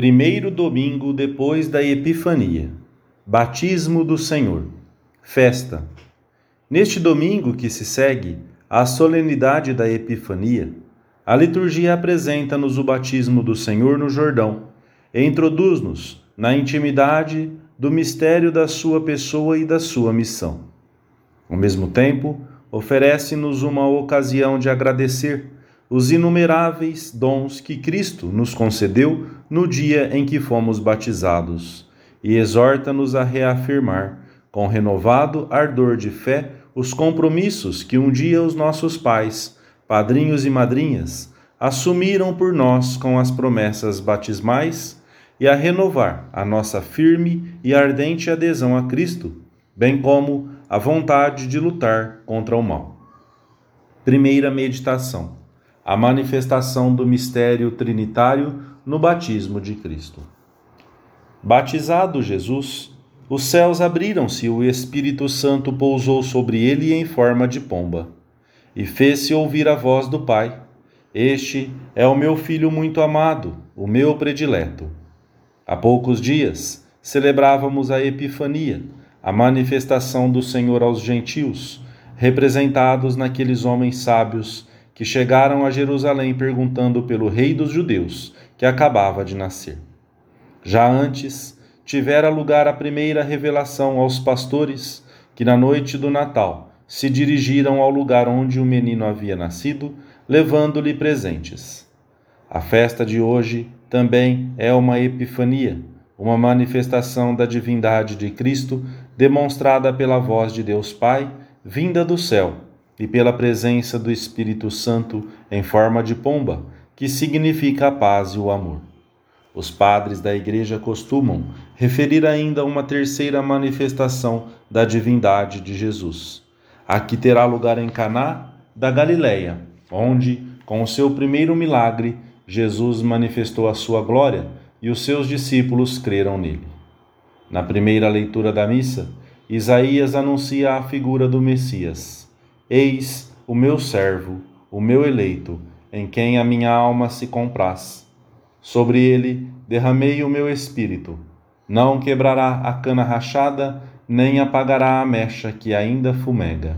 Primeiro domingo depois da Epifania. Batismo do Senhor. Festa. Neste domingo que se segue à solenidade da Epifania, a liturgia apresenta-nos o batismo do Senhor no Jordão e introduz-nos na intimidade do mistério da sua pessoa e da sua missão. Ao mesmo tempo, oferece-nos uma ocasião de agradecer os inumeráveis dons que Cristo nos concedeu no dia em que fomos batizados, e exorta-nos a reafirmar, com renovado ardor de fé, os compromissos que um dia os nossos pais, padrinhos e madrinhas, assumiram por nós com as promessas batismais e a renovar a nossa firme e ardente adesão a Cristo, bem como a vontade de lutar contra o mal. Primeira meditação a manifestação do mistério trinitário no batismo de Cristo. Batizado Jesus, os céus abriram-se e o Espírito Santo pousou sobre ele em forma de pomba, e fez-se ouvir a voz do Pai: Este é o meu filho muito amado, o meu predileto. Há poucos dias celebrávamos a Epifania, a manifestação do Senhor aos gentios, representados naqueles homens sábios que chegaram a Jerusalém perguntando pelo Rei dos Judeus, que acabava de nascer. Já antes, tivera lugar a primeira revelação aos pastores, que na noite do Natal se dirigiram ao lugar onde o menino havia nascido, levando-lhe presentes. A festa de hoje também é uma epifania, uma manifestação da divindade de Cristo demonstrada pela voz de Deus Pai, vinda do céu e pela presença do Espírito Santo em forma de pomba, que significa a paz e o amor. Os padres da Igreja costumam referir ainda uma terceira manifestação da divindade de Jesus, a que terá lugar em Caná da Galileia, onde, com o seu primeiro milagre, Jesus manifestou a sua glória e os seus discípulos creram nele. Na primeira leitura da missa, Isaías anuncia a figura do Messias. Eis o meu servo, o meu eleito, em quem a minha alma se compraz. Sobre ele derramei o meu espírito. Não quebrará a cana rachada, nem apagará a mecha que ainda fumega.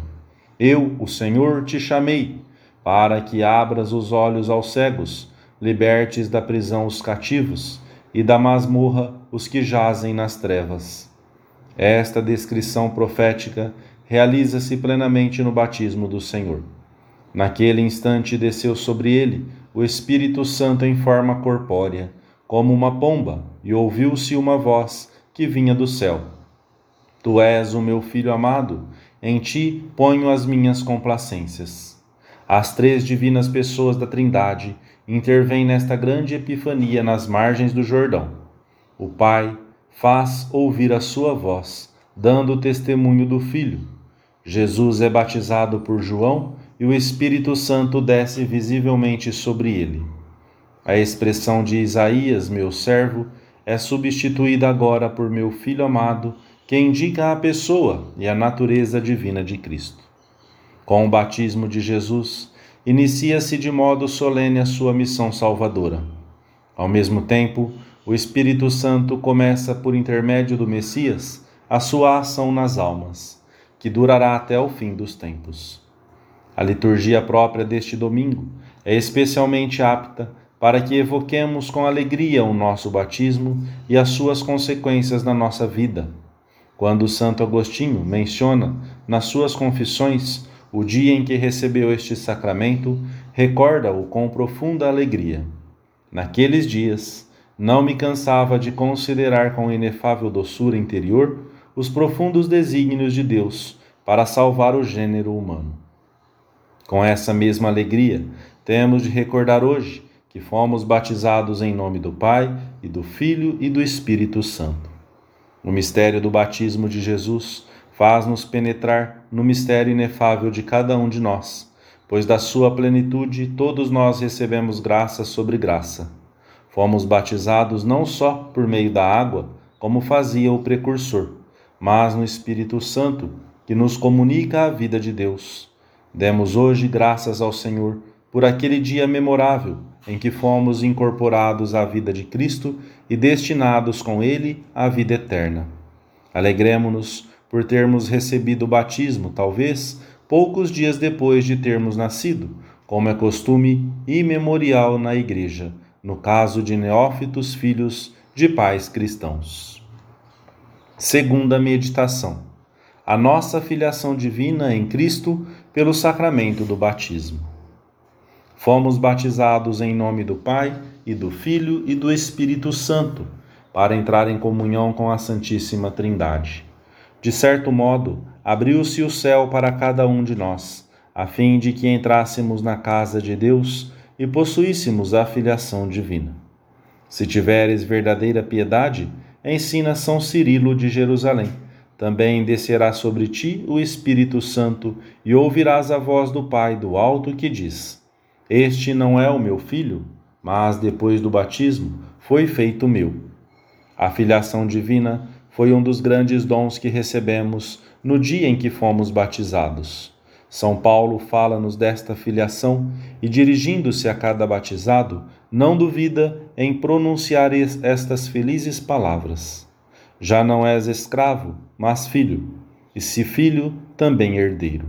Eu, o Senhor, te chamei, para que abras os olhos aos cegos, libertes da prisão os cativos e da masmorra os que jazem nas trevas. Esta descrição profética realiza-se plenamente no batismo do Senhor. Naquele instante desceu sobre ele o Espírito Santo em forma corpórea, como uma pomba, e ouviu-se uma voz que vinha do céu. Tu és o meu filho amado, em ti ponho as minhas complacências. As três divinas pessoas da Trindade intervêm nesta grande epifania nas margens do Jordão. O Pai faz ouvir a sua voz, dando testemunho do Filho Jesus é batizado por João e o Espírito Santo desce visivelmente sobre ele. A expressão de Isaías, meu servo, é substituída agora por meu filho amado, que indica a pessoa e a natureza divina de Cristo. Com o batismo de Jesus, inicia-se de modo solene a sua missão salvadora. Ao mesmo tempo, o Espírito Santo começa, por intermédio do Messias, a sua ação nas almas que durará até o fim dos tempos. A liturgia própria deste domingo é especialmente apta para que evoquemos com alegria o nosso batismo e as suas consequências na nossa vida. Quando Santo Agostinho menciona nas suas confissões o dia em que recebeu este sacramento, recorda-o com profunda alegria. Naqueles dias, não me cansava de considerar com inefável doçura interior os profundos desígnios de Deus para salvar o gênero humano. Com essa mesma alegria, temos de recordar hoje que fomos batizados em nome do Pai e do Filho e do Espírito Santo. O mistério do batismo de Jesus faz-nos penetrar no mistério inefável de cada um de nós, pois da sua plenitude todos nós recebemos graça sobre graça. Fomos batizados não só por meio da água, como fazia o precursor, mas no Espírito Santo, que nos comunica a vida de Deus. Demos hoje graças ao Senhor por aquele dia memorável em que fomos incorporados à vida de Cristo e destinados com Ele à vida eterna. Alegremos-nos por termos recebido o batismo, talvez poucos dias depois de termos nascido, como é costume imemorial na Igreja, no caso de neófitos filhos de pais cristãos. Segunda meditação. A nossa filiação divina em Cristo pelo sacramento do batismo. Fomos batizados em nome do Pai e do Filho e do Espírito Santo, para entrar em comunhão com a Santíssima Trindade. De certo modo, abriu-se o céu para cada um de nós, a fim de que entrássemos na casa de Deus e possuíssemos a filiação divina. Se tiveres verdadeira piedade, ensina São Cirilo de Jerusalém. Também descerá sobre ti o Espírito Santo e ouvirás a voz do Pai do alto que diz: este não é o meu filho, mas depois do batismo foi feito meu. A filiação divina foi um dos grandes dons que recebemos no dia em que fomos batizados. São Paulo fala-nos desta filiação e, dirigindo-se a cada batizado, não duvida em pronunciar estas felizes palavras: Já não és escravo, mas filho, e se filho, também herdeiro.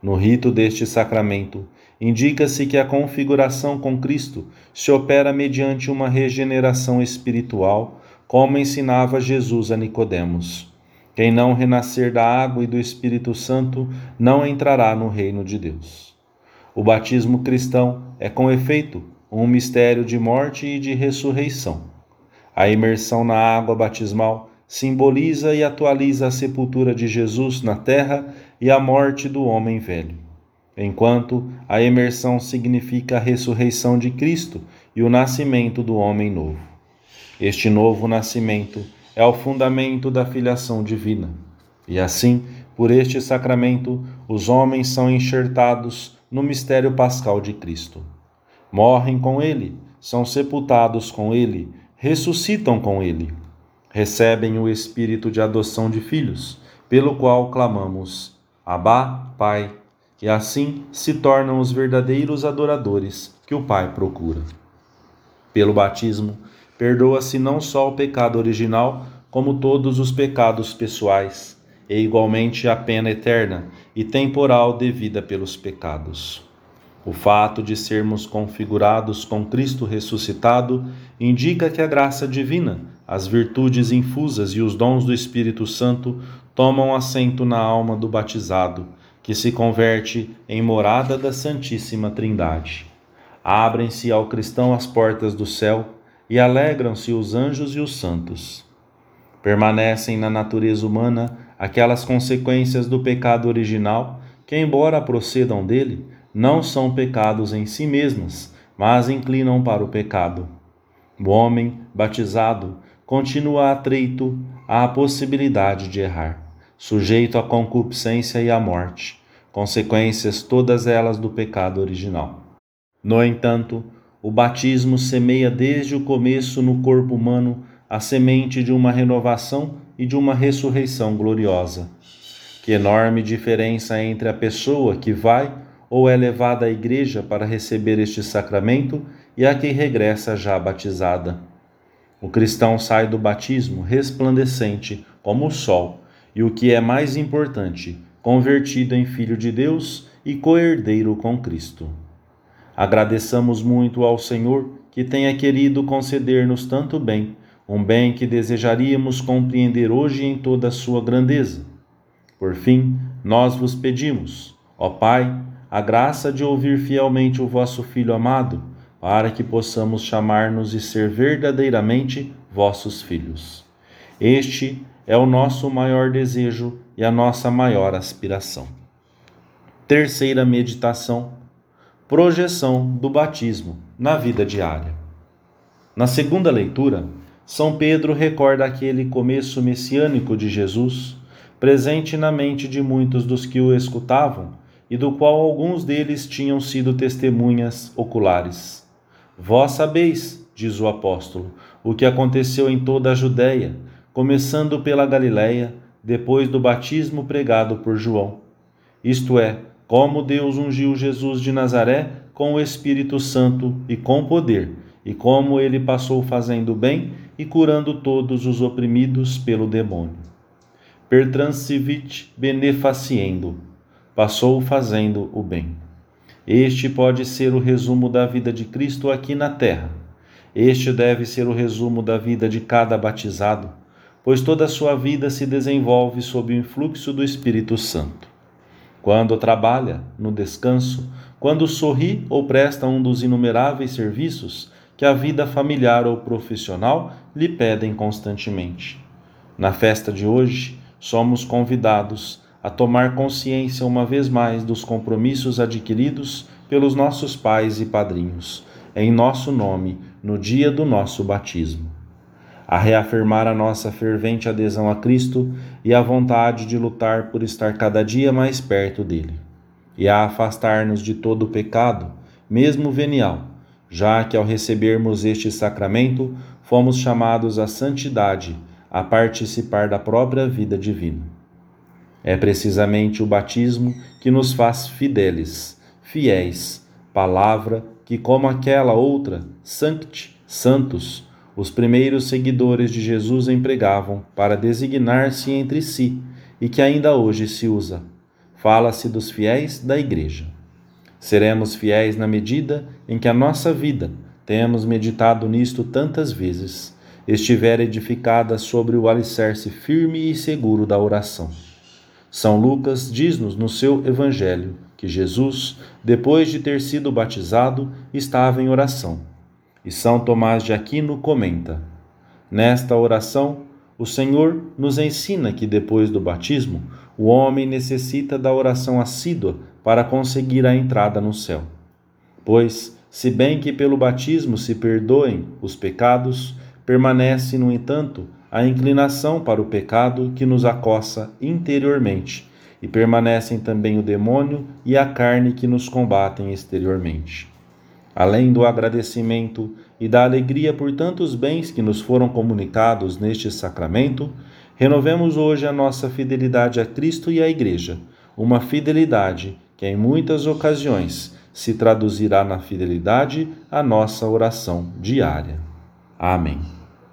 No rito deste sacramento, indica-se que a configuração com Cristo se opera mediante uma regeneração espiritual, como ensinava Jesus a Nicodemos. Quem não renascer da água e do Espírito Santo não entrará no reino de Deus. O batismo cristão é, com efeito, um mistério de morte e de ressurreição. A imersão na água batismal simboliza e atualiza a sepultura de Jesus na terra e a morte do homem velho enquanto a emersão significa a ressurreição de Cristo e o nascimento do homem novo. Este novo nascimento é o fundamento da filiação divina. E assim, por este sacramento, os homens são enxertados no mistério pascal de Cristo. Morrem com ele, são sepultados com ele, ressuscitam com ele. Recebem o espírito de adoção de filhos, pelo qual clamamos: Abá, Pai e assim se tornam os verdadeiros adoradores que o Pai procura. Pelo batismo, perdoa-se não só o pecado original, como todos os pecados pessoais, e igualmente a pena eterna e temporal devida pelos pecados. O fato de sermos configurados com Cristo ressuscitado indica que a graça divina, as virtudes infusas e os dons do Espírito Santo tomam assento na alma do batizado que se converte em morada da Santíssima Trindade. Abrem-se ao cristão as portas do céu e alegram-se os anjos e os santos. Permanecem na natureza humana aquelas consequências do pecado original que, embora procedam dele, não são pecados em si mesmas, mas inclinam para o pecado. O homem batizado continua atreito à possibilidade de errar sujeito à concupiscência e à morte, consequências todas elas do pecado original. No entanto, o batismo semeia desde o começo no corpo humano a semente de uma renovação e de uma ressurreição gloriosa. Que enorme diferença entre a pessoa que vai ou é levada à igreja para receber este sacramento e a que regressa já batizada. O cristão sai do batismo resplandecente como o sol e o que é mais importante, convertido em Filho de Deus e coerdeiro com Cristo. Agradeçamos muito ao Senhor que tenha querido conceder-nos tanto bem, um bem que desejaríamos compreender hoje em toda a sua grandeza. Por fim, nós vos pedimos, ó Pai, a graça de ouvir fielmente o vosso Filho amado, para que possamos chamar-nos e ser verdadeiramente vossos filhos. Este é o nosso maior desejo e a nossa maior aspiração. Terceira meditação: projeção do batismo na vida diária. Na segunda leitura, São Pedro recorda aquele começo messiânico de Jesus, presente na mente de muitos dos que o escutavam e do qual alguns deles tinham sido testemunhas oculares. Vós sabeis, diz o apóstolo, o que aconteceu em toda a Judéia começando pela Galiléia, depois do batismo pregado por João. Isto é, como Deus ungiu Jesus de Nazaré com o Espírito Santo e com poder, e como ele passou fazendo bem e curando todos os oprimidos pelo demônio. Per transivit benefaciendo, passou fazendo o bem. Este pode ser o resumo da vida de Cristo aqui na terra. Este deve ser o resumo da vida de cada batizado, pois toda a sua vida se desenvolve sob o influxo do Espírito Santo. Quando trabalha, no descanso, quando sorri ou presta um dos inumeráveis serviços que a vida familiar ou profissional lhe pedem constantemente. Na festa de hoje, somos convidados a tomar consciência uma vez mais dos compromissos adquiridos pelos nossos pais e padrinhos, em nosso nome, no dia do nosso batismo. A reafirmar a nossa fervente adesão a Cristo e a vontade de lutar por estar cada dia mais perto dele, e a afastar-nos de todo o pecado, mesmo venial, já que ao recebermos este sacramento fomos chamados à santidade, a participar da própria vida divina. É precisamente o batismo que nos faz fideles, fiéis, palavra que, como aquela outra, sancti, santos, os primeiros seguidores de Jesus empregavam para designar-se entre si e que ainda hoje se usa. Fala-se dos fiéis da Igreja. Seremos fiéis na medida em que a nossa vida, temos meditado nisto tantas vezes, estiver edificada sobre o alicerce firme e seguro da oração. São Lucas diz-nos no seu Evangelho que Jesus, depois de ter sido batizado, estava em oração. E São Tomás de Aquino comenta: Nesta oração, o Senhor nos ensina que depois do batismo, o homem necessita da oração assídua para conseguir a entrada no céu. Pois, se bem que pelo batismo se perdoem os pecados, permanece, no entanto, a inclinação para o pecado que nos acossa interiormente, e permanecem também o demônio e a carne que nos combatem exteriormente. Além do agradecimento e da alegria por tantos bens que nos foram comunicados neste sacramento, renovemos hoje a nossa fidelidade a Cristo e à Igreja, uma fidelidade que em muitas ocasiões se traduzirá na fidelidade à nossa oração diária. Amém.